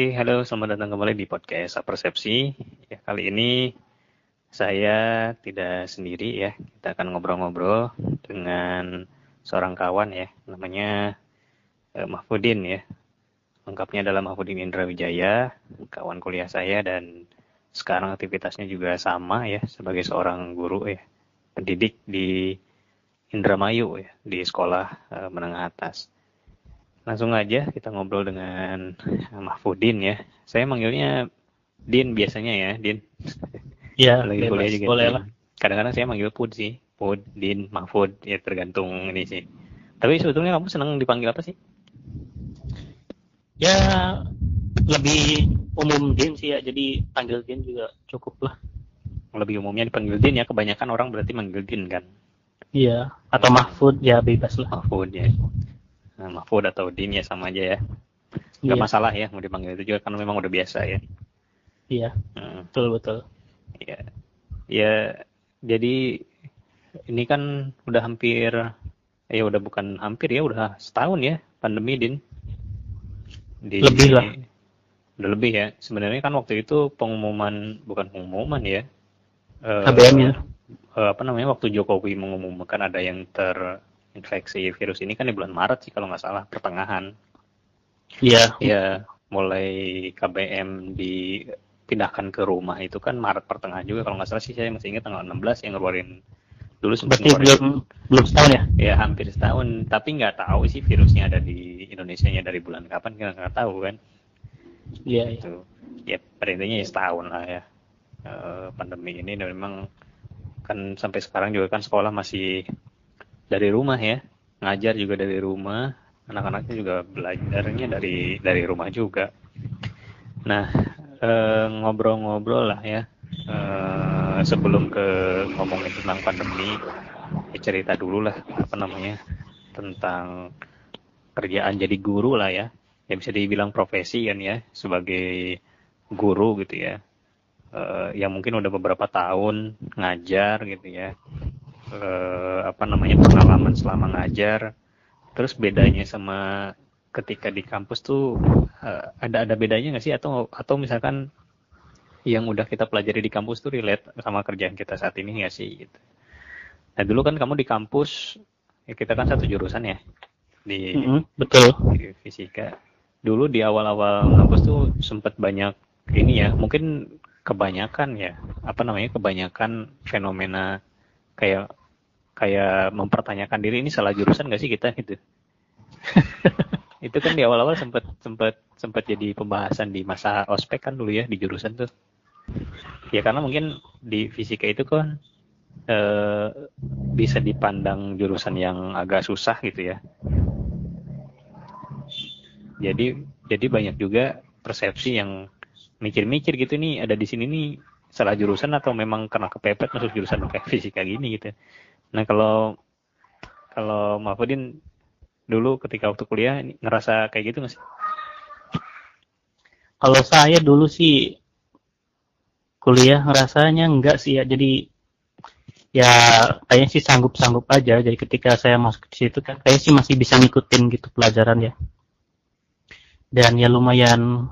Halo, selamat datang kembali di podcast Persepsi. Ya, kali ini saya tidak sendiri ya. Kita akan ngobrol-ngobrol dengan seorang kawan ya, namanya eh, Mahfudin ya. Lengkapnya adalah Mahfudin Indra Wijaya, kawan kuliah saya dan sekarang aktivitasnya juga sama ya sebagai seorang guru ya, pendidik di Indramayu ya, di sekolah eh, menengah atas. Langsung aja kita ngobrol dengan Mahfudin ya. Saya manggilnya Din biasanya ya, Din. Iya, Lagi bebas. kuliah juga. boleh lah. Kadang-kadang saya manggil Pud sih. Pud, Din, Mahfud, ya tergantung ini sih. Tapi sebetulnya kamu senang dipanggil apa sih? Ya lebih umum Din sih ya, jadi panggil Din juga cukup lah. Lebih umumnya dipanggil Din ya, kebanyakan orang berarti manggil Din kan. Iya, atau Mahfud ya bebas lah. Mahfud ya. Nah, Mahfud atau Din ya sama aja ya. Gak Iya, masalah ya mau dipanggil itu juga karena memang udah biasa ya. iya, Hmm. betul betul. Ya, ya jadi ini kan udah hampir, ya udah bukan hampir ya, udah setahun ya pandemi din. Di, Lebih lah. Udah lebih ya. Sebenarnya kan waktu itu pengumuman bukan pengumuman ya. eh, KBM ya. eh, apa namanya waktu Jokowi mengumumkan ada yang terinfeksi virus ini kan di bulan Maret sih kalau nggak salah pertengahan. Iya, Ya, mulai KBM dipindahkan ke rumah itu kan Maret pertengahan juga kalau nggak salah sih saya masih ingat tanggal 16 yang ngeluarin dulu sempat berarti ngeluarin belum belum setahun ya? ya hampir setahun tapi nggak tahu sih virusnya ada di Indonesia nya dari bulan kapan kita nggak tahu kan Iya, iya. itu ya pada intinya ya setahun lah ya eh, pandemi ini dan memang kan sampai sekarang juga kan sekolah masih dari rumah ya. Ngajar juga dari rumah. Anak-anaknya juga belajarnya dari dari rumah juga. Nah eh, ngobrol-ngobrol lah ya. Eh, sebelum ke ngomongin tentang pandemi ya cerita dulu lah apa namanya tentang kerjaan jadi guru lah ya. Ya bisa dibilang profesi kan ya sebagai guru gitu ya. Eh, yang mungkin udah beberapa tahun ngajar gitu ya Eh, apa namanya pengalaman selama ngajar. Terus bedanya sama ketika di kampus tuh eh, ada ada bedanya nggak sih? Atau atau misalkan yang udah kita pelajari di kampus tuh relate sama kerjaan kita saat ini nggak sih gitu? Nah dulu kan kamu di kampus ya kita kan satu jurusan ya di Mm-mm, betul. di fisika. Dulu di awal-awal ngampus tuh sempat banyak ini ya mungkin kebanyakan ya apa namanya kebanyakan fenomena kayak kayak mempertanyakan diri ini salah jurusan gak sih kita? Gitu. Itu kan di awal-awal sempat sempat sempat jadi pembahasan di masa ospek kan dulu ya di jurusan tuh. Ya karena mungkin di fisika itu kan eh, bisa dipandang jurusan yang agak susah gitu ya. Jadi jadi banyak juga persepsi yang mikir-mikir gitu nih ada di sini nih salah jurusan atau memang karena kepepet masuk jurusan kayak fisika gini gitu nah kalau kalau Mahfudin dulu ketika waktu kuliah ngerasa kayak gitu nggak sih Kalau saya dulu sih kuliah rasanya enggak sih ya. Jadi ya kayaknya sih sanggup-sanggup aja. Jadi ketika saya masuk di situ kan kayaknya sih masih bisa ngikutin gitu pelajaran ya. Dan ya lumayan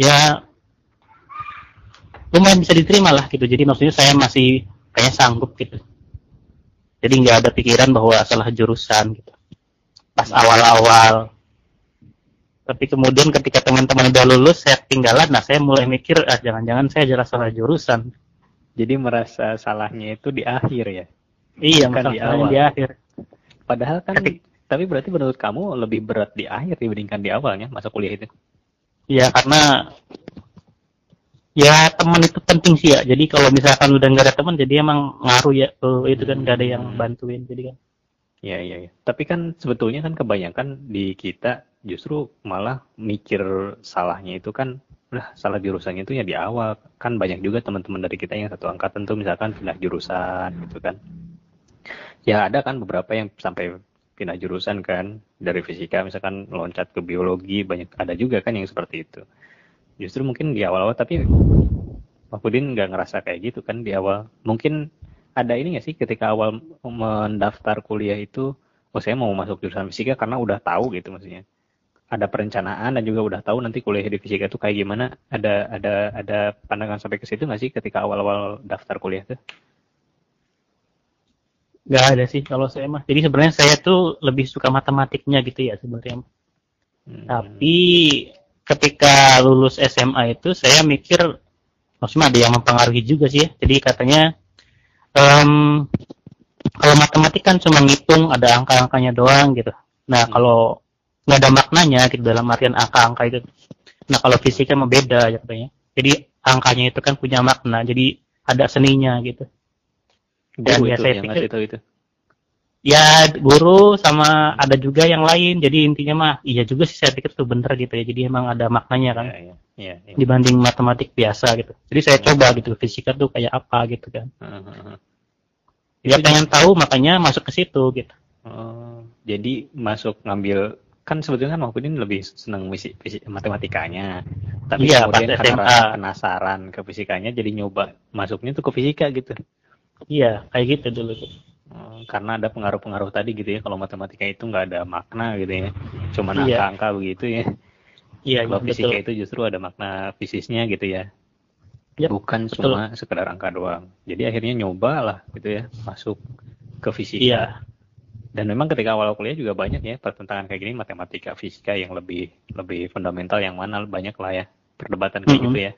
ya lumayan bisa diterima lah gitu. Jadi maksudnya saya masih kayaknya sanggup gitu. Jadi nggak ada pikiran bahwa salah jurusan gitu. Pas awal-awal. Tapi kemudian ketika teman-teman udah lulus saya ketinggalan nah saya mulai mikir ah jangan-jangan saya jelas salah jurusan. Jadi merasa salahnya itu di akhir ya? Iya Bukan di awal. di akhir. Padahal kan Ketik- tapi berarti menurut kamu lebih berat di akhir dibandingkan di awalnya masa kuliah itu? Ya karena ya teman itu penting sih ya jadi kalau misalkan udah nggak ada teman jadi emang ngaruh ya oh, itu kan nggak ada yang bantuin jadi kan Iya, iya, iya. Tapi kan sebetulnya kan kebanyakan di kita justru malah mikir salahnya itu kan udah salah jurusannya itu ya di awal. Kan banyak juga teman-teman dari kita yang satu angkatan tuh misalkan pindah jurusan gitu kan. Ya ada kan beberapa yang sampai pindah jurusan kan dari fisika misalkan loncat ke biologi banyak ada juga kan yang seperti itu. Justru mungkin di awal-awal tapi Mahfudin nggak ngerasa kayak gitu kan di awal. Mungkin ada ini nggak sih ketika awal mendaftar kuliah itu, oh saya mau masuk jurusan fisika karena udah tahu gitu maksudnya. ada perencanaan dan juga udah tahu nanti kuliah di fisika itu kayak gimana ada ada ada pandangan sampai ke situ nggak sih ketika awal-awal daftar kuliah tuh nggak ada sih kalau saya mah jadi sebenarnya saya tuh lebih suka matematiknya gitu ya sebenarnya hmm. tapi ketika lulus SMA itu saya mikir maksudnya ada yang mempengaruhi juga sih ya jadi katanya um, kalau matematik kan cuma ngitung ada angka-angkanya doang gitu nah hmm. kalau nggak ada maknanya gitu dalam artian angka-angka itu. Nah kalau fisika mah beda ya katanya. Jadi angkanya itu kan punya makna, jadi ada seninya gitu. Dan ya saya pikir itu, itu. Ya guru sama ada juga yang lain. Jadi intinya mah iya juga sih saya pikir tuh bener gitu ya. Jadi emang ada maknanya kan. Ya, ya, ya, ya. Dibanding matematik biasa gitu. Jadi saya ya. coba gitu fisika tuh kayak apa gitu kan. Uh, uh, uh. Ya pengen tahu makanya masuk ke situ gitu. Oh, jadi masuk ngambil kan sebetulnya kan Mahfudin lebih senang misi, matematikanya tapi iya, kemudian karena penasaran ke fisikanya jadi nyoba masuknya tuh ke fisika gitu iya kayak gitu dulu tuh karena ada pengaruh-pengaruh tadi gitu ya kalau matematika itu nggak ada makna gitu ya cuma iya. angka-angka begitu ya iya kalau fisika betul. itu justru ada makna fisisnya gitu ya yep, bukan betul. cuma sekedar angka doang jadi akhirnya nyoba lah gitu ya masuk ke fisika iya dan memang ketika awal kuliah juga banyak ya pertentangan kayak gini matematika fisika yang lebih lebih fundamental yang mana banyak lah ya perdebatan kayak mm -hmm. gitu ya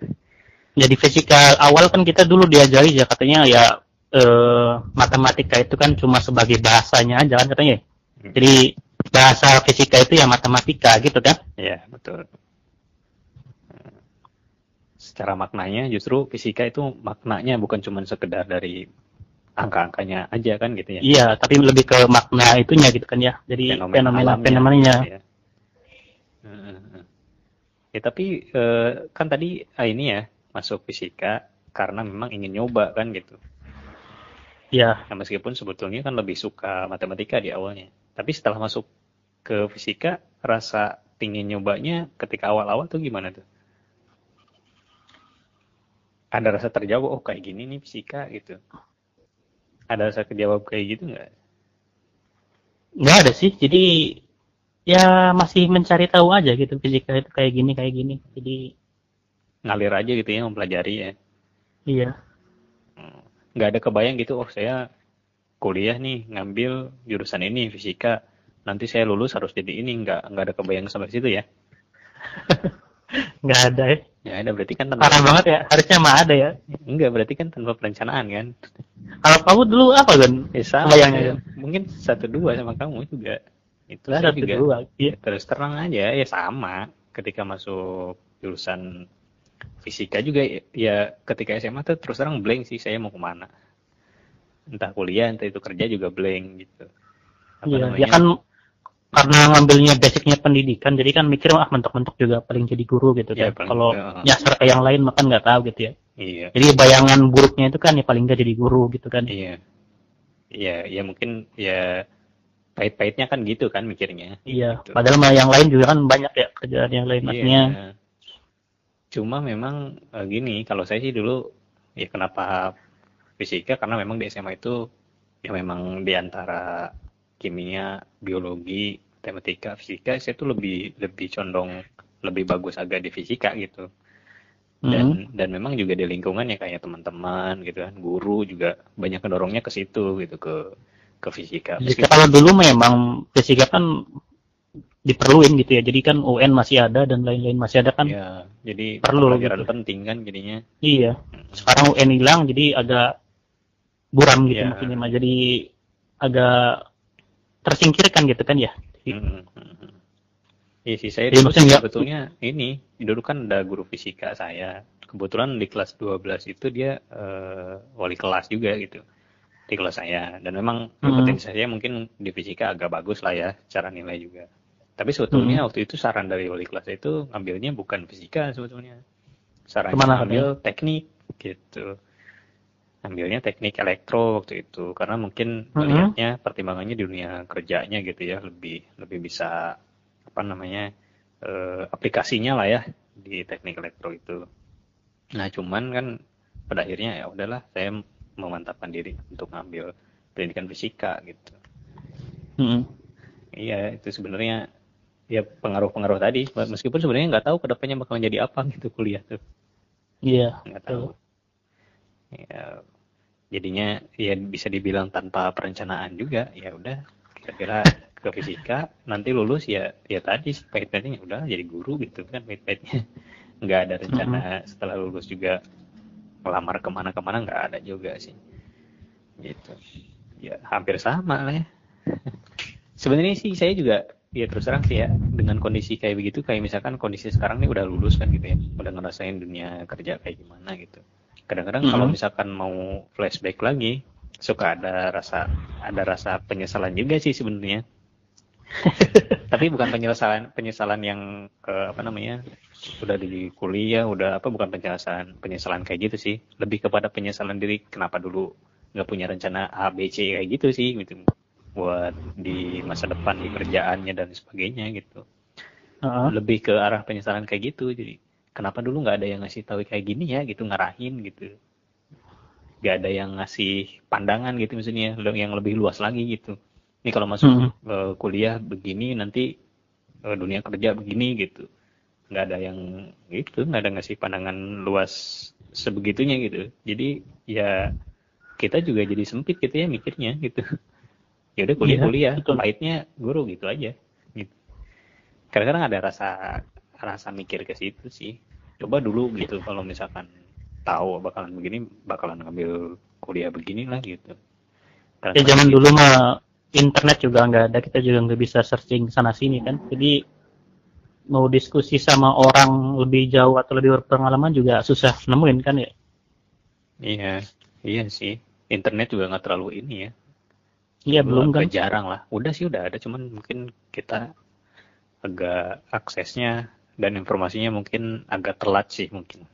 jadi fisika awal kan kita dulu diajari ya katanya ya eh, matematika itu kan cuma sebagai bahasanya aja kan katanya hmm. jadi bahasa fisika itu ya matematika gitu kan ya betul secara maknanya justru fisika itu maknanya bukan cuma sekedar dari angka-angkanya aja kan gitu ya. Iya, tapi lebih ke makna itunya gitu kan ya. Jadi fenomena fenomenanya. Ya. ya tapi eh, kan tadi ah, ini ya masuk fisika karena memang ingin nyoba kan gitu. Iya. Nah, meskipun sebetulnya kan lebih suka matematika di awalnya. Tapi setelah masuk ke fisika, rasa ingin nyobanya ketika awal-awal tuh gimana tuh? Ada rasa terjawab, oh kayak gini nih fisika gitu ada rasa kejawab kayak gitu nggak? Nggak ada sih. Jadi ya masih mencari tahu aja gitu fisika itu kayak gini kayak gini. Jadi ngalir aja gitu ya mempelajari ya. Iya. Nggak ada kebayang gitu. Oh saya kuliah nih ngambil jurusan ini fisika. Nanti saya lulus harus jadi ini. Nggak nggak ada kebayang sampai situ ya. nggak ada ya. Ya ada berarti kan tanpa... Parah banget ya. Harusnya mah ada ya. Enggak berarti kan tanpa perencanaan kan. Kalau kamu dulu apa kan? Ya, sama, ya. Mungkin satu dua sama kamu juga. Itu satu juga. dua. Iya. Terus terang aja ya sama. Ketika masuk jurusan fisika juga ya ketika SMA tuh terus terang blank sih saya mau ke mana. Entah kuliah entah itu kerja juga blank gitu. Apa iya, namanya? ya kan karena ngambilnya basicnya pendidikan jadi kan mikir ah mentok-mentok juga paling jadi guru gitu ya, kan kalau ya. nyasar ke yang lain makan nggak tahu gitu ya iya. jadi bayangan buruknya itu kan ya paling nggak jadi guru gitu kan iya iya ya mungkin ya pahit-pahitnya kan gitu kan mikirnya iya gitu. padahal mah yang lain juga kan banyak ya kerjaan yang lain iya. Cuma memang uh, gini kalau saya sih dulu ya kenapa fisika karena memang di SMA itu ya memang di antara kimia, biologi, matematika, fisika, saya tuh lebih lebih condong lebih bagus agak di fisika gitu. Dan hmm. dan memang juga di lingkungan ya kayak teman-teman gitu kan, guru juga banyak kedorongnya ke situ gitu ke ke fisika. Jadi kalau dulu memang fisika kan diperluin gitu ya. Jadi kan UN masih ada dan lain-lain masih ada kan. Iya, jadi perlu pelajaran gitu. penting kan jadinya. Iya. Sekarang UN hilang jadi agak buram gitu ya. mungkin jadi agak tersingkirkan gitu kan ya. Hmm. Iya sih saya dulu sih sebetulnya ini dulu kan ada guru fisika saya kebetulan di kelas 12 itu dia uh, wali kelas juga gitu di kelas saya dan memang kompetensi hmm. saya mungkin di fisika agak bagus lah ya cara nilai juga tapi sebetulnya hmm. waktu itu saran dari wali kelas itu ngambilnya bukan fisika sebetulnya sarannya ngambil teknik gitu ambilnya teknik elektro waktu itu karena mungkin mm-hmm. melihatnya pertimbangannya di dunia kerjanya gitu ya lebih lebih bisa apa namanya eh, aplikasinya lah ya di teknik elektro itu nah cuman kan pada akhirnya ya udahlah saya memantapkan diri untuk ngambil pendidikan fisika gitu mm-hmm. iya itu sebenarnya ya pengaruh-pengaruh tadi. Meskipun sebenarnya nggak tahu ke depannya bakal jadi apa gitu kuliah tuh. Iya nggak tahu. Ya jadinya ya bisa dibilang tanpa perencanaan juga. Ya udah kira-kira ke fisika nanti lulus ya ya tadi pahit-pahitnya udah jadi guru gitu kan pahit-pahitnya. Nggak ada rencana setelah lulus juga melamar ke mana-kemana nggak ada juga sih. Gitu. Ya hampir sama lah ya. Sebenarnya sih saya juga ya terus terang sih ya dengan kondisi kayak begitu kayak misalkan kondisi sekarang nih udah lulus kan gitu ya udah ngerasain dunia kerja kayak gimana gitu. Kadang-kadang kalau Mhm. misalkan mau flashback lagi suka ada rasa ada rasa penyesalan juga sih sebenarnya. Tapi bukan penyesalan penyesalan yang ke apa namanya udah di kuliah udah apa bukan penyesalan penyesalan kayak gitu sih. Lebih kepada penyesalan diri kenapa dulu nggak punya rencana A B C kayak gitu sih gitu buat di masa depan di kerjaannya dan sebagainya gitu. Heeh. lebih ke arah penyesalan kayak gitu. Jadi kenapa dulu nggak ada yang ngasih tahu kayak gini ya gitu ngarahin gitu. Nggak ada yang ngasih pandangan gitu misalnya yang lebih luas lagi gitu. Ini kalau masuk Mhm. eh, kuliah begini nanti eh, dunia kerja begini gitu. Nggak ada yang gitu nggak ada ngasih pandangan luas sebegitunya gitu. Jadi ya kita juga jadi sempit gitu ya mikirnya gitu ya udah kuliah Iya, kuliah betul. pahitnya guru gitu aja gitu. Kadang-kadang ada rasa rasa mikir ke situ sih. Coba dulu gitu kalau misalkan tahu bakalan begini bakalan ngambil kuliah begini lah gitu. Ya zaman dulu mah internet juga nggak ada kita juga nggak bisa searching sana sini kan. Jadi mau diskusi sama orang lebih jauh atau lebih berpengalaman juga susah nemuin kan ya? Iya. Iya sih. Internet juga nggak terlalu ini ya iya belum kan. jarang lah. Udah sih udah ada. Cuman mungkin kita agak aksesnya dan informasinya mungkin agak telat sih mungkin.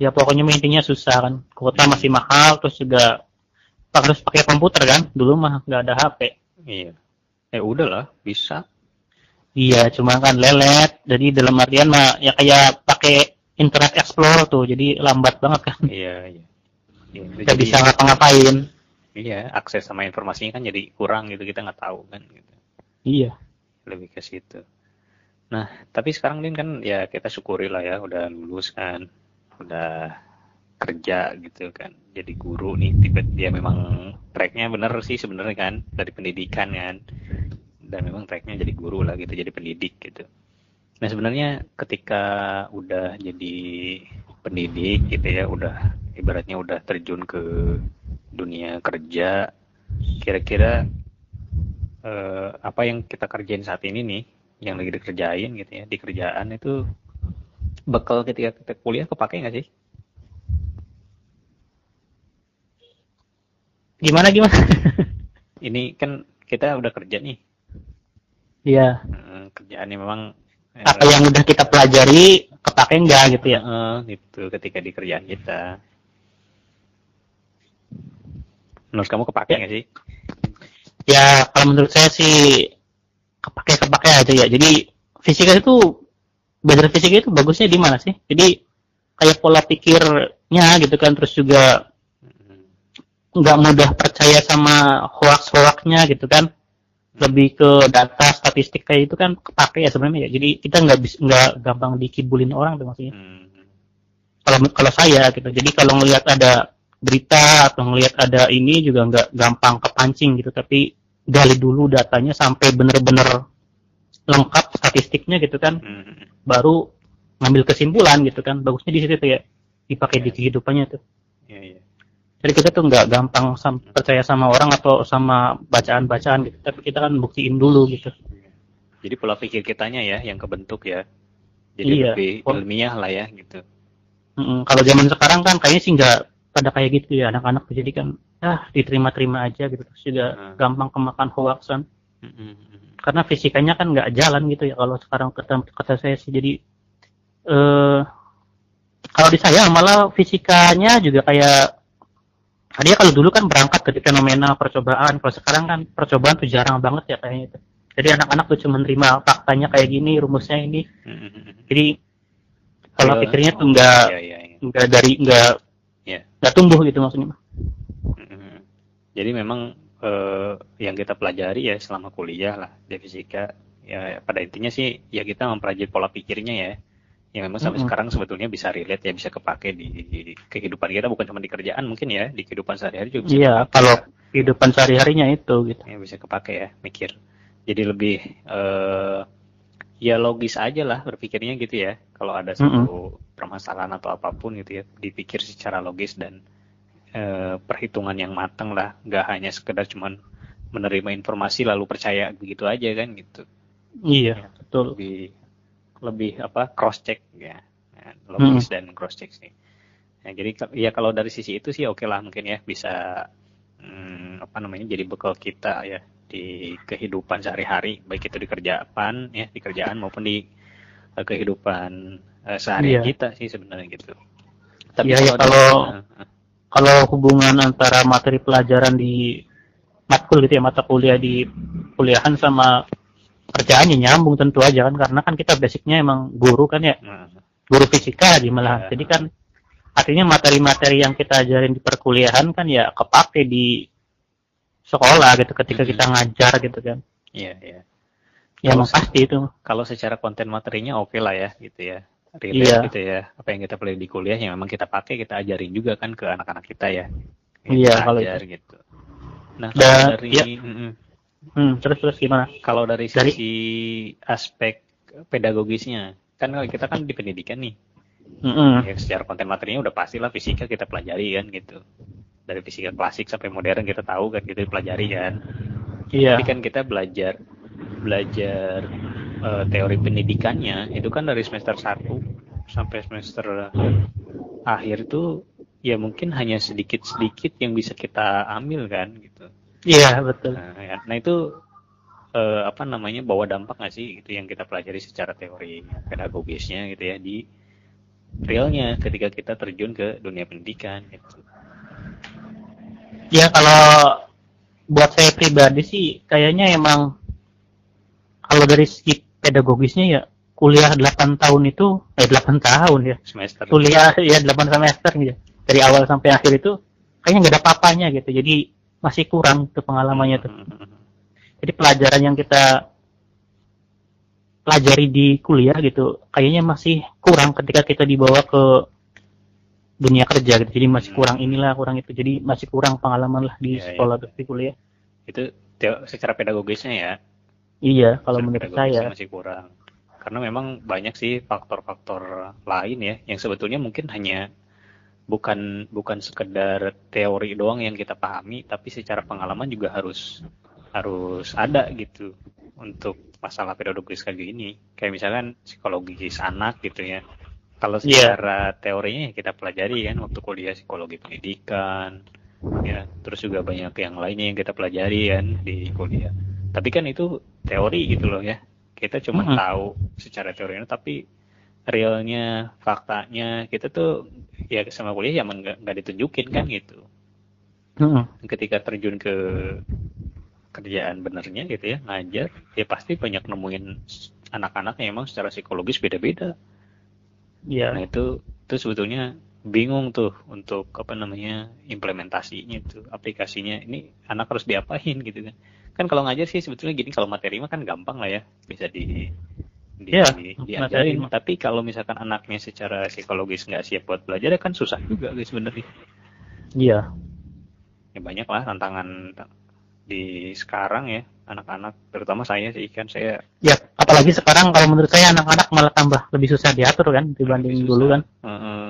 Ya pokoknya intinya susah kan. Kuota masih mahal terus juga harus pakai komputer kan. Dulu mah nggak ada HP iya. Eh udah lah. Bisa. Iya cuma kan lelet. Jadi dalam artian mah ya kayak pakai internet explorer tuh. Jadi lambat banget kan. Iya iya. Jadi- bisa ngapa-ngapain iya. Akses sama informasinya kan jadi kurang gitu kita nggak tahu kan gitu. Iya. Lebih ke situ. Nah tapi sekarang Din kan ya kita syukuri lah ya udah lulus kan udah kerja gitu kan jadi guru nih. Tiba dia memang tracknya bener sih sebenarnya kan dari pendidikan kan. Dan memang tracknya jadi guru lah gitu jadi pendidik gitu. Nah sebenarnya ketika udah jadi pendidik gitu ya udah ibaratnya udah terjun ke dunia kerja kira-kira eh, apa yang kita kerjain saat ini nih yang lagi dikerjain gitu ya di kerjaan itu bakal ketika kita kuliah kepake nggak sih? Gimana gimana? Ini kan kita udah kerja nih. Iya. Eh, kerjaannya memang eh, apa yang udah kita pelajari kepake nggak gitu ya? Eh, gitu ketika di kerjaan kita menurut kamu kepake Ya. nggak sih? Ya kalau menurut saya sih kepake kepake aja ya. Jadi fisika itu belajar fisika itu bagusnya di mana sih? Jadi kayak pola pikirnya gitu kan terus juga Mm, nggak mudah percaya sama hoax hoaxnya gitu kan. Lebih ke data statistik kayak itu kan kepake ya sebenarnya ya. Jadi kita nggak bisa nggak gampang dikibulin orang tuh maksudnya. Mm, kalau kalau saya gitu. Jadi kalau ngelihat ada berita atau ngelihat ada ini juga nggak gampang kepancing gitu. Tapi gali dulu datanya sampai bener-bener lengkap statistiknya gitu kan. Mm, baru ngambil kesimpulan gitu kan. Bagusnya di situ tuh ya dipakai di Iya. kehidupannya tuh. Iya iya jadi kita tuh nggak gampang sam- percaya sama orang atau sama bacaan-bacaan gitu. Tapi kita kan buktiin dulu gitu. Jadi pola pikir kitanya ya yang kebentuk ya. Jadi Iya. lebih ilmiah lah ya gitu. Mm-mm. kalau zaman sekarang kan kayaknya sih nggak pada kayak gitu ya anak-anak jadi kan ah diterima-terima aja gitu terus juga Hmm. gampang kemakan hoaxan Mm, mm, mm. karena fisikanya kan nggak jalan gitu ya kalau sekarang kata, kata saya sih jadi eh kalau di saya malah fisikanya juga kayak dia kalau dulu kan berangkat dari fenomena percobaan kalau sekarang kan percobaan tuh jarang banget ya kayaknya itu jadi anak-anak tuh cuma nerima faktanya kayak gini rumusnya ini Mm, mm, mm. jadi kalau pikirnya tuh nggak Iya, iya, iya. nggak dari nggak Iya. nggak tumbuh gitu maksudnya Mm-mm. Jadi memang eh, yang kita pelajari ya selama kuliah lah di fisika ya pada intinya sih ya kita mempelajari pola pikirnya ya yang memang sampai Mm-mm. sekarang sebetulnya bisa relate ya bisa kepake di, di kehidupan kita bukan cuma di kerjaan mungkin ya di kehidupan sehari-hari juga bisa Iya, kepake kalau ya. kehidupan sehari-harinya itu gitu. ya bisa kepake ya mikir jadi lebih eh ya logis aja lah berpikirnya gitu ya kalau ada satu permasalahan atau apa pun gitu ya dipikir secara logis dan eh, perhitungan yang matang lah. Nggak hanya sekedar cuman menerima informasi lalu percaya begitu aja kan gitu. Iya, betul. lebih lebih apa cross check ya. Ya, logis dan cross check sih. Ya, jadi ya kalau dari sisi itu sih oke lah mungkin ya bisa hmm, apa namanya jadi bekal kita ya di kehidupan sehari-hari baik itu di kerjaan ya di kerjaan maupun di eh, kehidupan eh, sehari Iya. kita sih sebenarnya gitu Iya, ya, dari- kalau- eh, eh, Kalau hubungan antara materi pelajaran di matkul gitu ya, mata kuliah di kuliahan sama kerjaannya nyambung tentu aja kan karena kan kita basicnya emang guru kan ya, guru fisika aja malah. Iya. Jadi kan artinya materi-materi yang kita ajarin di perkuliahan kan ya kepake di sekolah gitu ketika kita ngajar gitu kan. iya iya Ya Kalau pasti itu. kalau secara konten materinya oke lah ya gitu ya relate Iya. gitu ya apa yang kita pelajari di kuliah yang memang kita pakai kita ajarin juga kan ke anak-anak kita ya Yang Iya, kita kalau ajar gitu nah Dan- kalau dari iya. mm-mm. Hmm, terus terus gimana? kalau dari Dari- sisi aspek pedagogisnya kan kita kan di pendidikan nih Mm-mm. ya secara konten materinya udah pastilah fisika kita pelajari kan gitu dari fisika klasik sampai modern kita tahu kan gitu dipelajari kan Iya. Tapi kan kita belajar belajar eh, teori pendidikannya itu kan dari semester 1 sampai semester akhir itu ya mungkin hanya sedikit-sedikit yang bisa kita ambil kan gitu. Iya, betul. Nah, ya. Nah, itu eh, apa namanya bawa dampak nggak sih gitu yang kita pelajari secara teori pedagogisnya gitu ya di realnya ketika kita terjun ke dunia pendidikan gitu. Ya kalau buat saya pribadi sih kayaknya emang kalau dari segi pedagogisnya ya kuliah 8 tahun itu eh 8 tahun ya. Semester Kuliah ya 8 semester gitu. Dari awal sampai akhir itu kayaknya nggak ada apa-apanya gitu. Jadi masih kurang tuh pengalamannya tuh. Hmm, Jadi pelajaran yang kita pelajari di kuliah gitu kayaknya masih kurang ketika kita dibawa ke dunia kerja gitu. Jadi masih Hmm. kurang inilah, kurang itu. Jadi masih kurang pengalaman lah di Iya, sekolah terus di kuliah. itu secara pedagogisnya ya Iya, kalau menurut saya. masih kurang karena memang banyak sih faktor-faktor lain ya yang sebetulnya mungkin hanya bukan bukan sekedar teori doang yang kita pahami tapi secara pengalaman juga harus harus ada gitu untuk masalah pedagogis kayak gini kayak misalkan psikologis anak gitu ya kalau Iya. secara teorinya ya kita pelajari kan waktu kuliah psikologi pendidikan ya terus juga banyak yang lainnya yang kita pelajari kan di kuliah tapi kan itu teori gitu loh ya kita cuma Mm-mm. tahu secara teorinya tapi realnya faktanya kita tuh ya sama kuliah ya nggak ditunjukin kan gitu Mm-mm. ketika terjun ke kerjaan benernya gitu ya ngajar ya pasti banyak nemuin anak-anak yang emang secara psikologis beda-beda Iya. Nah itu itu sebetulnya bingung tuh untuk apa namanya implementasinya tuh aplikasinya ini anak harus diapain gitu kan kan kalau ngajar sih sebetulnya gini kalau materi mah kan gampang lah ya bisa di, di, Iya, di- diajarin tapi kalau misalkan anaknya secara psikologis nggak siap buat belajar ya kan susah juga guys sebenarnya Iya. ya banyak lah tantangan di sekarang ya anak-anak terutama saya sih kan saya Ya, apalagi sekarang kalau menurut saya anak-anak malah tambah lebih susah diatur kan dibanding lebih dulu susah. kan. Heeh.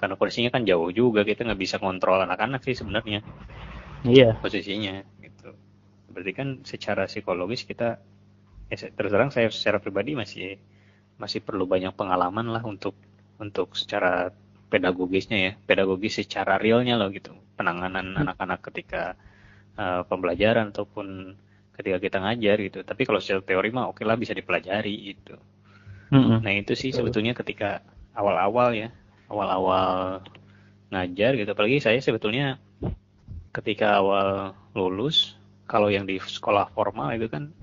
Karena posisinya kan jauh juga kita nggak bisa kontrol anak-anak sih sebenarnya Iya. posisinya gitu. Berarti kan secara psikologis kita ya terus terang saya secara pribadi masih masih perlu banyak pengalaman lah untuk untuk secara pedagogisnya ya, pedagogis secara realnya loh gitu. Penanganan Hmm. anak-anak ketika uh, pembelajaran ataupun ketika kita ngajar gitu. Tapi kalau secara teori mah oke lah bisa dipelajari gitu. Mm-mm. Nah itu sih Betul. sebetulnya ketika awal-awal ya, awal-awal ngajar gitu. Apalagi saya sebetulnya ketika awal lulus, kalau yang di sekolah formal itu kan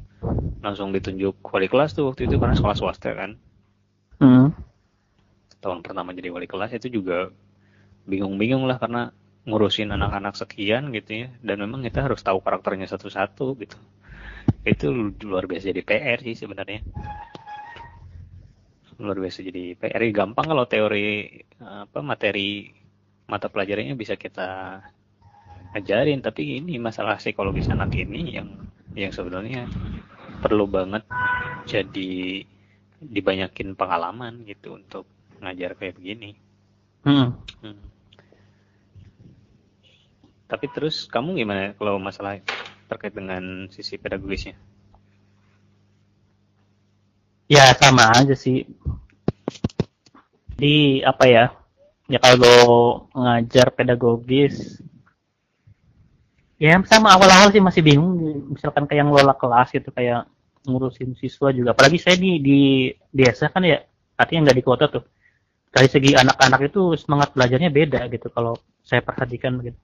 langsung ditunjuk wali kelas tuh waktu itu karena sekolah swasta kan. Mm. Tahun pertama jadi wali kelas itu juga bingung-bingung lah karena ngurusin anak-anak sekian gitu ya. Dan memang kita harus tahu karakternya satu-satu gitu. itu luar biasa jadi PR sih sebenarnya luar biasa jadi PR gampang kalau teori apa materi mata pelajarannya bisa kita ajarin tapi ini masalah psikologis anak ini yang yang sebenarnya perlu banget jadi dibanyakin pengalaman gitu untuk ngajar kayak begini. Hmm. Hmm. Tapi terus kamu gimana kalau masalah terkait dengan sisi pedagogisnya? Ya sama aja sih. Di apa ya? Ya kalau ngajar pedagogis, ya sama awal-awal sih masih bingung. Misalkan kayak ngelola kelas gitu, kayak ngurusin siswa juga. Apalagi saya di di desa kan ya, artinya nggak di kota tuh. Dari segi anak-anak itu semangat belajarnya beda gitu kalau saya perhatikan begitu.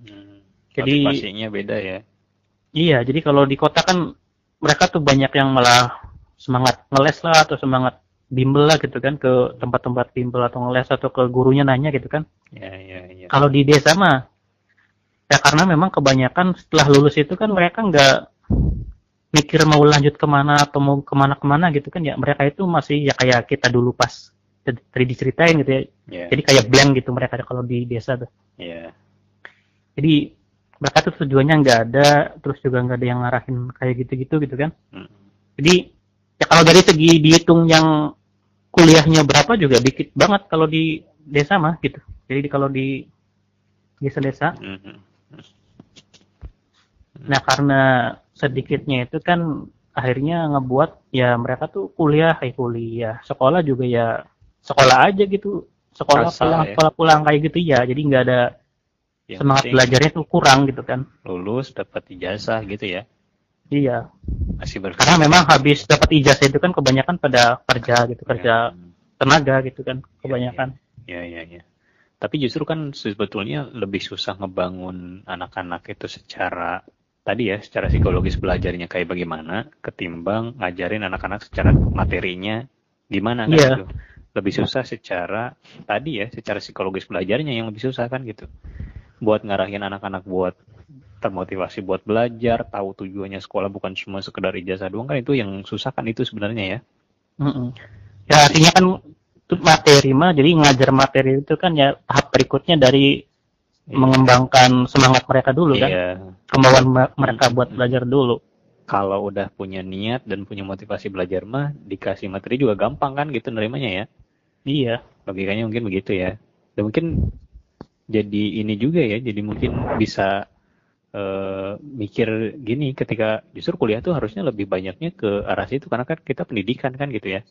Hmm, jadi pastinya beda ya. Iya, jadi kalau di kota kan mereka tuh banyak yang malah semangat ngeles lah atau semangat bimbel lah gitu kan ke tempat-tempat bimbel atau ngeles atau ke gurunya nanya gitu kan. Ya, ya, ya. Kalau di desa mah ya karena memang kebanyakan setelah lulus itu kan mereka nggak mikir mau lanjut ke mana atau mau ke mana-kemana gitu kan ya mereka itu masih ya kayak kita dulu pas tadi diceritain gitu ya yeah. jadi kayak blank gitu mereka kalau di desa tuh yeah. jadi mereka tuh tujuannya nggak ada terus juga nggak ada yang ngarahin kayak gitu-gitu gitu kan mm. jadi ya kalau dari segi dihitung yang kuliahnya berapa juga dikit banget kalau di desa mah gitu. Jadi kalau di desa-desa. Mm-hmm. nah karena sedikitnya itu kan akhirnya ngebuat ya mereka tuh kuliah kayak kuliah. Sekolah juga ya sekolah aja gitu. Sekolah Rasa, pulang ya. sekolah pulang kayak gitu ya. Jadi nggak ada yang semangat belajarnya tuh kurang gitu kan. lulus dapat ijazah gitu ya Iya. Masih berkarya. Karena memang habis dapat ijazah itu kan kebanyakan pada kerja gitu, kerja ya. tenaga gitu kan, kebanyakan. Iya, iya, iya. Tapi justru kan sebetulnya lebih susah ngebangun anak-anak itu secara tadi ya, secara psikologis belajarnya kayak bagaimana ketimbang ngajarin anak-anak secara materinya gimana kan yeah. gitu. Lebih susah secara tadi ya, secara psikologis belajarnya yang lebih susah kan gitu. Buat ngarahin anak-anak buat termotivasi buat belajar, tahu tujuannya sekolah bukan cuma sekedar ijazah doang kan itu yang susah kan itu sebenarnya ya. Mm -mm. Ya artinya kan itu materi mah jadi ngajar materi itu kan ya tahap berikutnya dari yeah. mengembangkan semangat mereka dulu kan. Yeah. Kemauan mereka buat belajar dulu. Kalau udah punya niat dan punya motivasi belajar mah dikasih materi juga gampang kan gitu nerimanya ya. Iya. Logikanya mungkin begitu ya. Dan mungkin jadi ini juga ya, jadi mungkin bisa uh, mikir gini ketika justru kuliah tuh harusnya lebih banyaknya ke arah situ karena kan kita pendidikan kan gitu ya.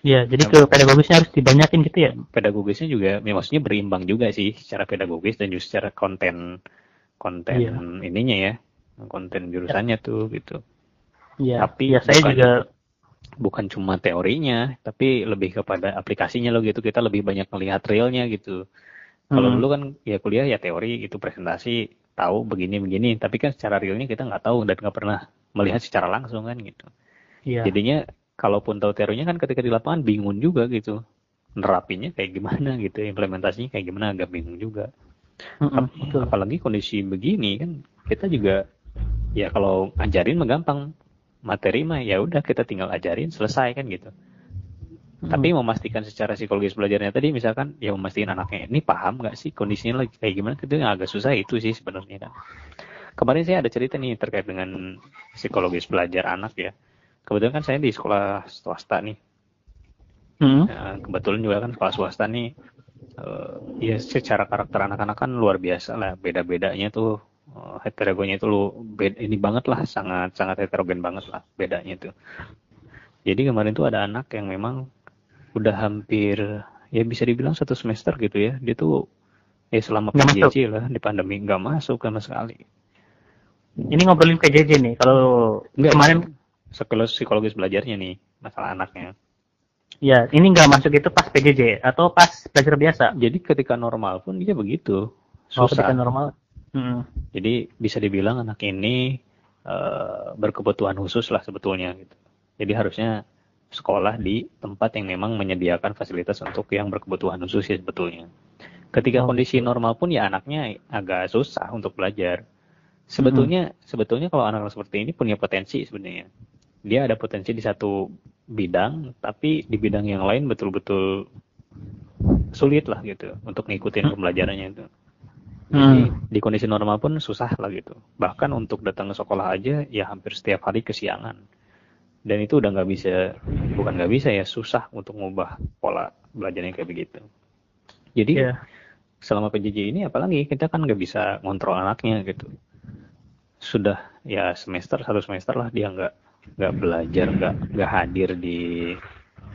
Iya, jadi ke pedagogisnya harus dibanyakin gitu ya. Pedagogisnya juga, ya maksudnya berimbang juga sih secara pedagogis dan juga secara konten konten iya. ininya ya, konten jurusannya ya. tuh gitu. Iya. Tapi ya saya bukan, juga bukan cuma teorinya, tapi lebih kepada aplikasinya loh gitu. Kita lebih banyak melihat realnya gitu. Kalau hmm. dulu kan ya kuliah ya teori itu presentasi tahu begini-begini, tapi kan secara realnya kita nggak tahu dan nggak pernah melihat secara langsung kan gitu. Iya. Jadinya kalaupun tahu teorinya kan ketika di lapangan bingung juga gitu, nerapinya kayak gimana gitu, implementasinya kayak gimana agak bingung juga. Mm-hmm, Apalagi kondisi begini kan kita juga ya kalau ajarin mah gampang, materi mah ya udah kita tinggal ajarin selesai kan gitu. Hmm. Tapi memastikan secara psikologis belajarnya tadi misalkan ya memastikan anaknya ini paham nggak sih kondisinya lagi kayak gimana itu yang agak susah itu sih sebenarnya kan. Kemarin saya ada cerita nih terkait dengan psikologis belajar anak ya. Kebetulan kan saya di sekolah swasta nih. Hmm. Ya, kebetulan juga kan sekolah swasta nih uh, ya secara karakter anak-anak kan luar biasa lah beda-bedanya tuh uh, heterogennya itu lu beda, ini banget lah sangat sangat heterogen banget lah bedanya tuh. Jadi kemarin tuh ada anak yang memang udah hampir ya bisa dibilang satu semester gitu ya. Dia tuh ya selama PJJ lah di pandemi nggak masuk sama sekali. Ini ngobrolin PJJ nih. Kalau kemarin sekelas psikologis belajarnya nih masalah anaknya. Ya ini nggak masuk itu pas PJJ atau pas belajar biasa? Jadi ketika normal pun dia begitu. Susah oh, ketika normal. Hmm. jadi bisa dibilang anak ini uh, berkebutuhan khusus lah sebetulnya gitu. Jadi harusnya sekolah di tempat yang memang menyediakan fasilitas untuk yang berkebutuhan khusus ya sebetulnya. Ketika oh. kondisi normal pun ya anaknya agak susah untuk belajar. sebetulnya sebetulnya kalau anak-anak seperti ini punya potensi sebenarnya dia ada potensi di satu bidang tapi di bidang yang lain betul-betul sulit lah gitu untuk ngikutin Hmm. pembelajarannya itu Hmm. jadi di kondisi normal pun susah lah gitu bahkan untuk datang ke sekolah aja ya hampir setiap hari kesiangan dan itu udah nggak bisa bukan nggak bisa ya susah untuk ngubah pola belajarnya kayak begitu. Jadi Iya. selama PJJ ini apalagi kita kan nggak bisa ngontrol anaknya gitu. Sudah ya semester satu semester lah dia nggak nggak belajar nggak nggak hadir di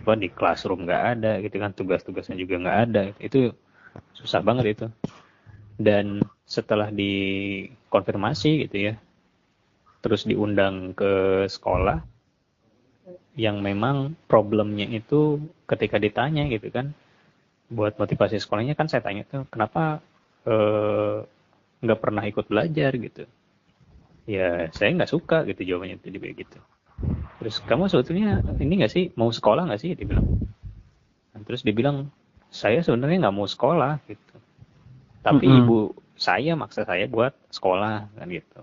apa di classroom nggak ada gitu kan tugas-tugasnya juga nggak ada. Itu susah banget itu. Dan setelah dikonfirmasi gitu ya terus diundang ke sekolah yang memang problemnya itu ketika ditanya gitu kan buat motivasi sekolahnya kan saya tanya tuh kenapa eh, nggak pernah ikut belajar? gitu. Ya saya nggak suka gitu jawabannya tadi kayak gitu. Terus kamu sebetulnya ini nggak sih mau sekolah nggak sih? dia bilang. Nah, terus dibilang saya sebenarnya nggak mau sekolah gitu. Tapi Mm-mm. ibu saya maksa saya buat sekolah kan gitu.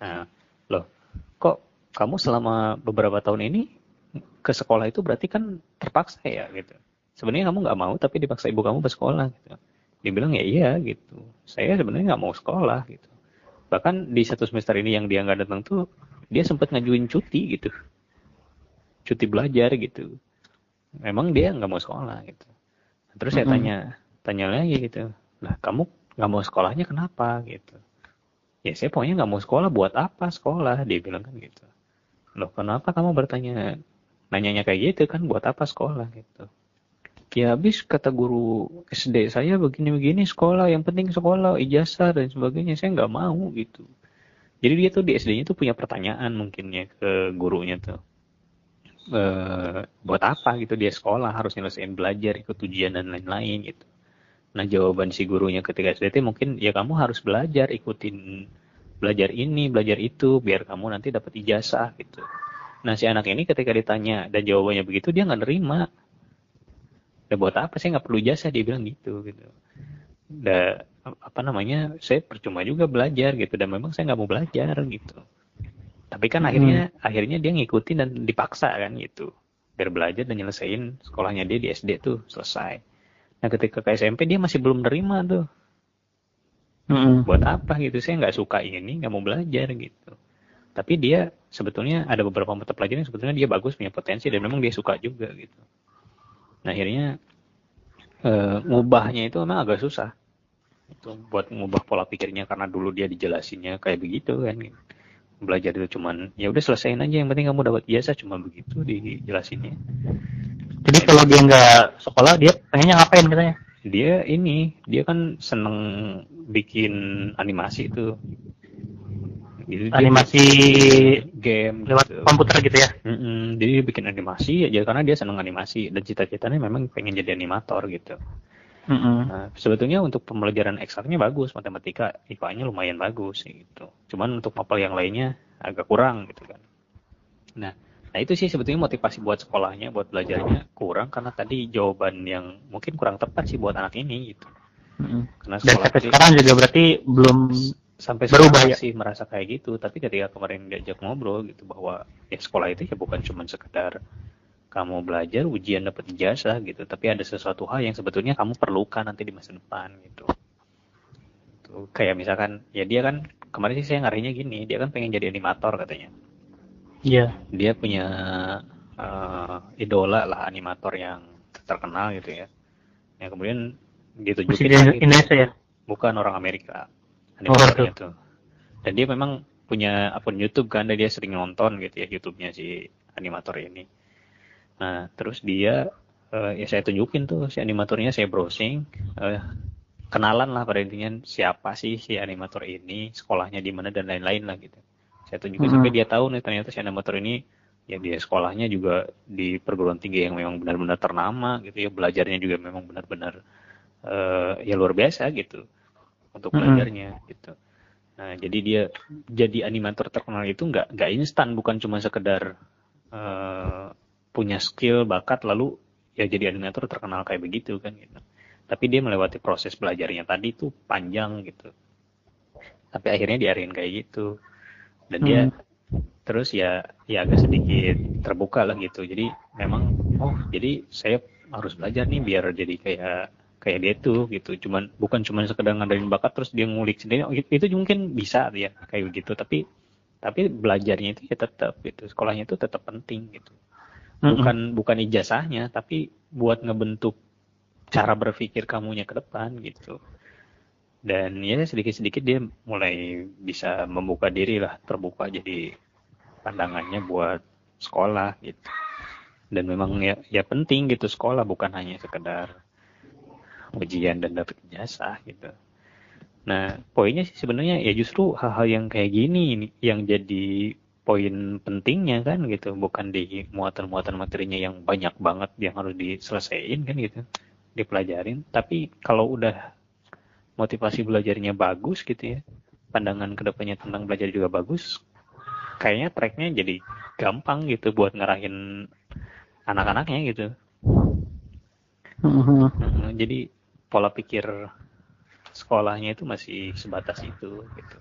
Nah loh kamu selama beberapa tahun ini ke sekolah itu berarti kan terpaksa ya gitu. Sebenarnya kamu nggak mau tapi dipaksa ibu kamu bersekolah gitu. Dia bilang ya iya gitu. Saya sebenarnya nggak mau sekolah gitu. Bahkan di satu semester ini yang dia nggak datang tuh dia sempat ngajuin cuti gitu. Cuti belajar gitu. Memang dia nggak mau sekolah gitu. Terus saya tanya tanya lagi gitu. Lah kamu nggak mau sekolahnya kenapa? gitu. Ya saya pokoknya nggak mau sekolah buat apa sekolah? Dia bilang kan gitu loh kenapa kamu bertanya nanyanya kayak gitu kan? Buat apa sekolah gitu? Ya habis kata guru SD saya begini-begini sekolah yang penting sekolah ijazah dan sebagainya. Saya nggak mau gitu. Jadi dia tuh di SD-nya tuh punya pertanyaan mungkinnya ke gurunya tuh. Eh buat apa gitu? Dia sekolah harus nyelesain belajar ikut ujian dan lain-lain gitu. Nah jawaban si gurunya ketika SD itu mungkin ya kamu harus belajar ikutin belajar ini belajar itu biar kamu nanti dapat ijazah gitu. Nah si anak ini ketika ditanya dan jawabannya begitu dia nggak nerima. Ya buat apa? Saya nggak perlu ijazah dia bilang gitu gitu. Da, apa namanya? Saya percuma juga belajar gitu. Dan memang saya nggak mau belajar gitu. Tapi kan Hmm. akhirnya akhirnya dia ngikutin dan dipaksa kan gitu. Biar belajar dan nyelesain sekolahnya dia di SD tuh selesai. Nah ketika ke SMP dia masih belum nerima tuh Mm-mm. buat apa gitu? Saya nggak suka ini nggak mau belajar gitu. Tapi dia sebetulnya ada beberapa mata pelajaran yang sebetulnya dia bagus punya potensi dan memang dia suka juga gitu. Nah akhirnya eh, ngubahnya itu memang agak susah. Itu buat ngubah pola pikirnya karena dulu dia dijelasinnya kayak begitu kan. Belajar itu cuman ya udah selesaiin aja yang penting kamu dapat ijazah cuma begitu dijelasinnya. Jadi kalau dia nggak sekolah, dia pengennya ngapain katanya? Dia ini dia kan seneng bikin animasi itu Jadi Animasi game lewat gitu. komputer gitu ya? Mm-mm, jadi dia bikin animasi aja karena dia seneng animasi dan cita-citanya memang pengen jadi animator gitu. Mm-mm. Nah, sebetulnya untuk pembelajaran ekstraknya bagus, matematika IPA-nya lumayan bagus gitu. Cuman untuk mapel yang lainnya agak kurang gitu kan. Nah, nah itu sih sebetulnya motivasi buat sekolahnya, buat belajarnya kurang karena tadi jawaban yang mungkin kurang tepat sih buat anak ini gitu. Mm-mm. Karena Dan sampai tadi- sekarang juga berarti belum sampai Berubah ya? masih merasa kayak gitu tapi ketika kemarin diajak ngobrol gitu bahwa ya sekolah itu ya bukan cuma sekedar kamu belajar ujian dapat ijazah gitu tapi ada sesuatu hal yang sebetulnya kamu perlukan nanti di masa depan gitu Tuh, kayak misalkan ya dia kan kemarin sih saya ngarinya gini dia kan pengen jadi animator katanya Iya. dia punya eh, idola lah animator yang terkenal gitu ya. Yang kemudian ditunjukin Presiden gitu Indonesia ya? bukan orang Amerika. Oh, animatornya tuh dan dia memang punya akun YouTube kan dan dia sering nonton gitu ya YouTube-nya si animator ini. Nah terus dia eh, ya saya tunjukin tuh si animatornya saya browsing eh, kenalan lah pada intinya siapa sih si animator ini sekolahnya di mana dan lain-lain lah gitu saya tunjukin Mhm. sampai dia tahu nih ternyata si animator ini ya dia sekolahnya juga di perguruan tinggi yang memang benar-benar ternama gitu ya belajarnya juga memang benar-benar eh, ya luar biasa gitu untuk Mhm. belajarnya gitu. Nah, jadi dia jadi animator terkenal itu nggak nggak instan, bukan cuma sekedar eh, punya skill, bakat, lalu ya jadi animator terkenal kayak begitu kan gitu. Tapi dia melewati proses belajarnya tadi itu panjang gitu. tapi akhirnya diarahin kayak gitu dan dia Hmm. terus ya ya agak sedikit terbuka lah gitu. Jadi memang oh. jadi saya harus belajar nih biar jadi kayak kayak dia tuh gitu. Cuman bukan cuman sekedar ngadain bakat terus dia ngulik sendiri. Oh, itu, itu mungkin bisa ya kayak gitu tapi tapi belajarnya itu ya tetap gitu. Sekolahnya itu tetap penting gitu. Mm-mm. bukan bukan ijazahnya tapi buat ngebentuk cara berpikir kamunya ke depan gitu dan ya sedikit-sedikit dia mulai bisa membuka diri lah terbuka jadi pandangannya buat sekolah gitu. Dan memang ya ya penting gitu sekolah bukan hanya sekedar ujian dan dapat ijazah gitu. Nah poinnya sih sebenarnya ya justru hal-hal yang kayak gini ini yang jadi poin pentingnya kan gitu. Bukan di muatan-muatan materinya yang banyak banget yang harus diselesaikan kan gitu dipelajarin. Tapi kalau udah motivasi belajarnya bagus gitu ya. Pandangan ke depannya tentang belajar juga bagus. Kayaknya tracknya jadi gampang gitu buat ngarahin anak-anaknya gitu. Mhm. Mm, jadi pola pikir sekolahnya itu masih sebatas itu gitu.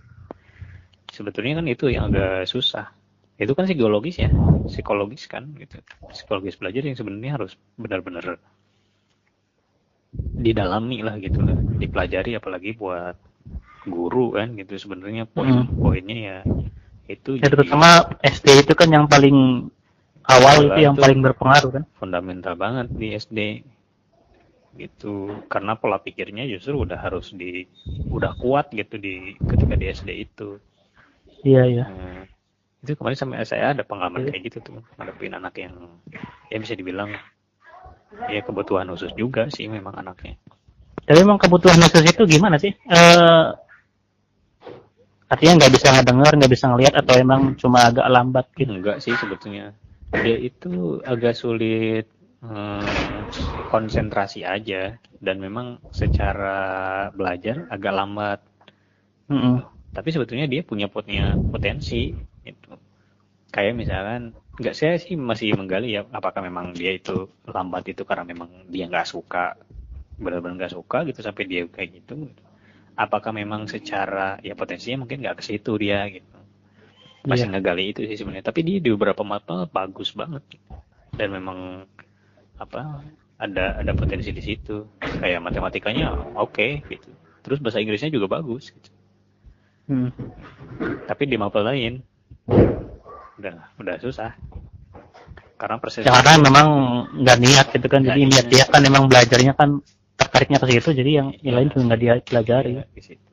Sebetulnya kan itu yang agak susah. Itu kan psikologis ya. Psikologis kan gitu. Psikologis belajar yang sebenarnya harus benar-benar didalami lah gitu lah dipelajari apalagi buat guru kan gitu sebenarnya poin poinnya ya itu Ya, jadi terutama SD itu kan yang paling awal itu yang itu. paling berpengaruh kan. fundamental banget di SD gitu karena pola pikirnya justru udah harus di udah kuat gitu di ketika di SD itu Iya iya. Nah, itu kemarin sampai saya ada pengalaman Iya. kayak gitu tuh ngadepin anak yang ya bisa dibilang ya kebutuhan khusus juga sih memang anaknya Tapi emang kebutuhan khusus itu gimana sih? Eh artinya nggak bisa ngedengar, nggak bisa ngelihat atau emang cuma agak lambat gitu? enggak sih sebetulnya dia itu agak sulit eh, konsentrasi aja dan memang secara belajar agak lambat Mm-mm. tapi sebetulnya dia punya punya potensi itu kayak misalkan nggak saya sih masih menggali ya apakah memang dia itu lambat itu karena memang dia nggak suka benar-benar nggak suka gitu sampai dia kayak gitu. Apakah memang secara ya potensinya mungkin nggak ke situ dia gitu. Masih Iya. ngegali itu sih sebenarnya tapi dia di beberapa mata bagus banget dan memang apa ada ada potensi di situ. Kayak matematikanya oke gitu. Terus bahasa Inggrisnya juga bagus gitu. Hmm. tapi di mapel lain udah udah susah karena proses Ya, karena memang nggak niat gitu kan, jadi niat dia kan emang belajarnya kan tertariknya ke situ, jadi yang, yang lain juga nggak dia pelajari. Iya, di situ.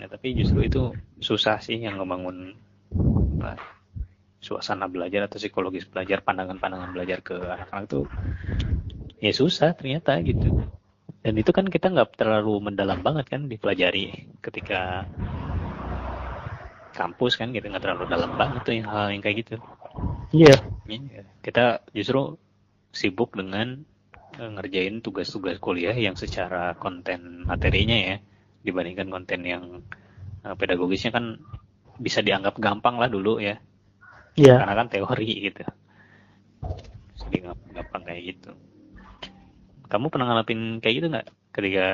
Nah, tapi justru itu susah sih yang ngebangun apa, suasana belajar atau psikologis belajar, pandangan-pandangan belajar ke anak-anak itu ya susah ternyata gitu. Dan itu kan kita nggak terlalu mendalam banget kan dipelajari ketika kampus kan gitu nggak terlalu dalam banget tuh yang hal yang kayak gitu. Iya. Iya, kita justru sibuk dengan eh, ngerjain tugas-tugas kuliah yang secara konten materinya ya dibandingkan konten yang eh, pedagogisnya kan bisa dianggap gampang lah dulu ya Iya. karena kan teori gitu jadi gampang kayak gitu kamu pernah ngalamin kayak gitu nggak ketika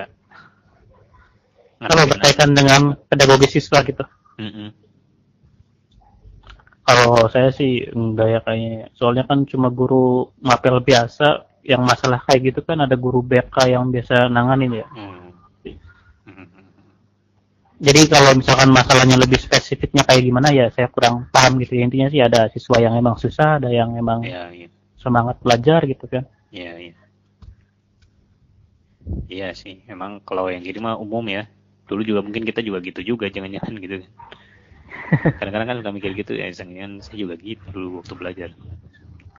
Kalau berkaitan dengan pedagogi siswa gitu. Kalau saya sih enggak ya kayaknya. Soalnya kan cuma guru mapel biasa yang masalah kayak gitu kan ada guru BK yang biasa nanganin ya. Hmm. Jadi kalau misalkan masalahnya lebih spesifiknya kayak gimana ya saya kurang paham gitu. Ya, intinya sih ada siswa yang emang susah, ada yang emang Iya, iya. semangat belajar gitu kan. Iya, iya. Iya sih, emang kalau yang gini mah umum ya. Dulu juga mungkin kita juga gitu juga, jangan-jangan gitu. Kadang-kadang kan suka mikir gitu, ya jangan saya juga gitu dulu waktu belajar.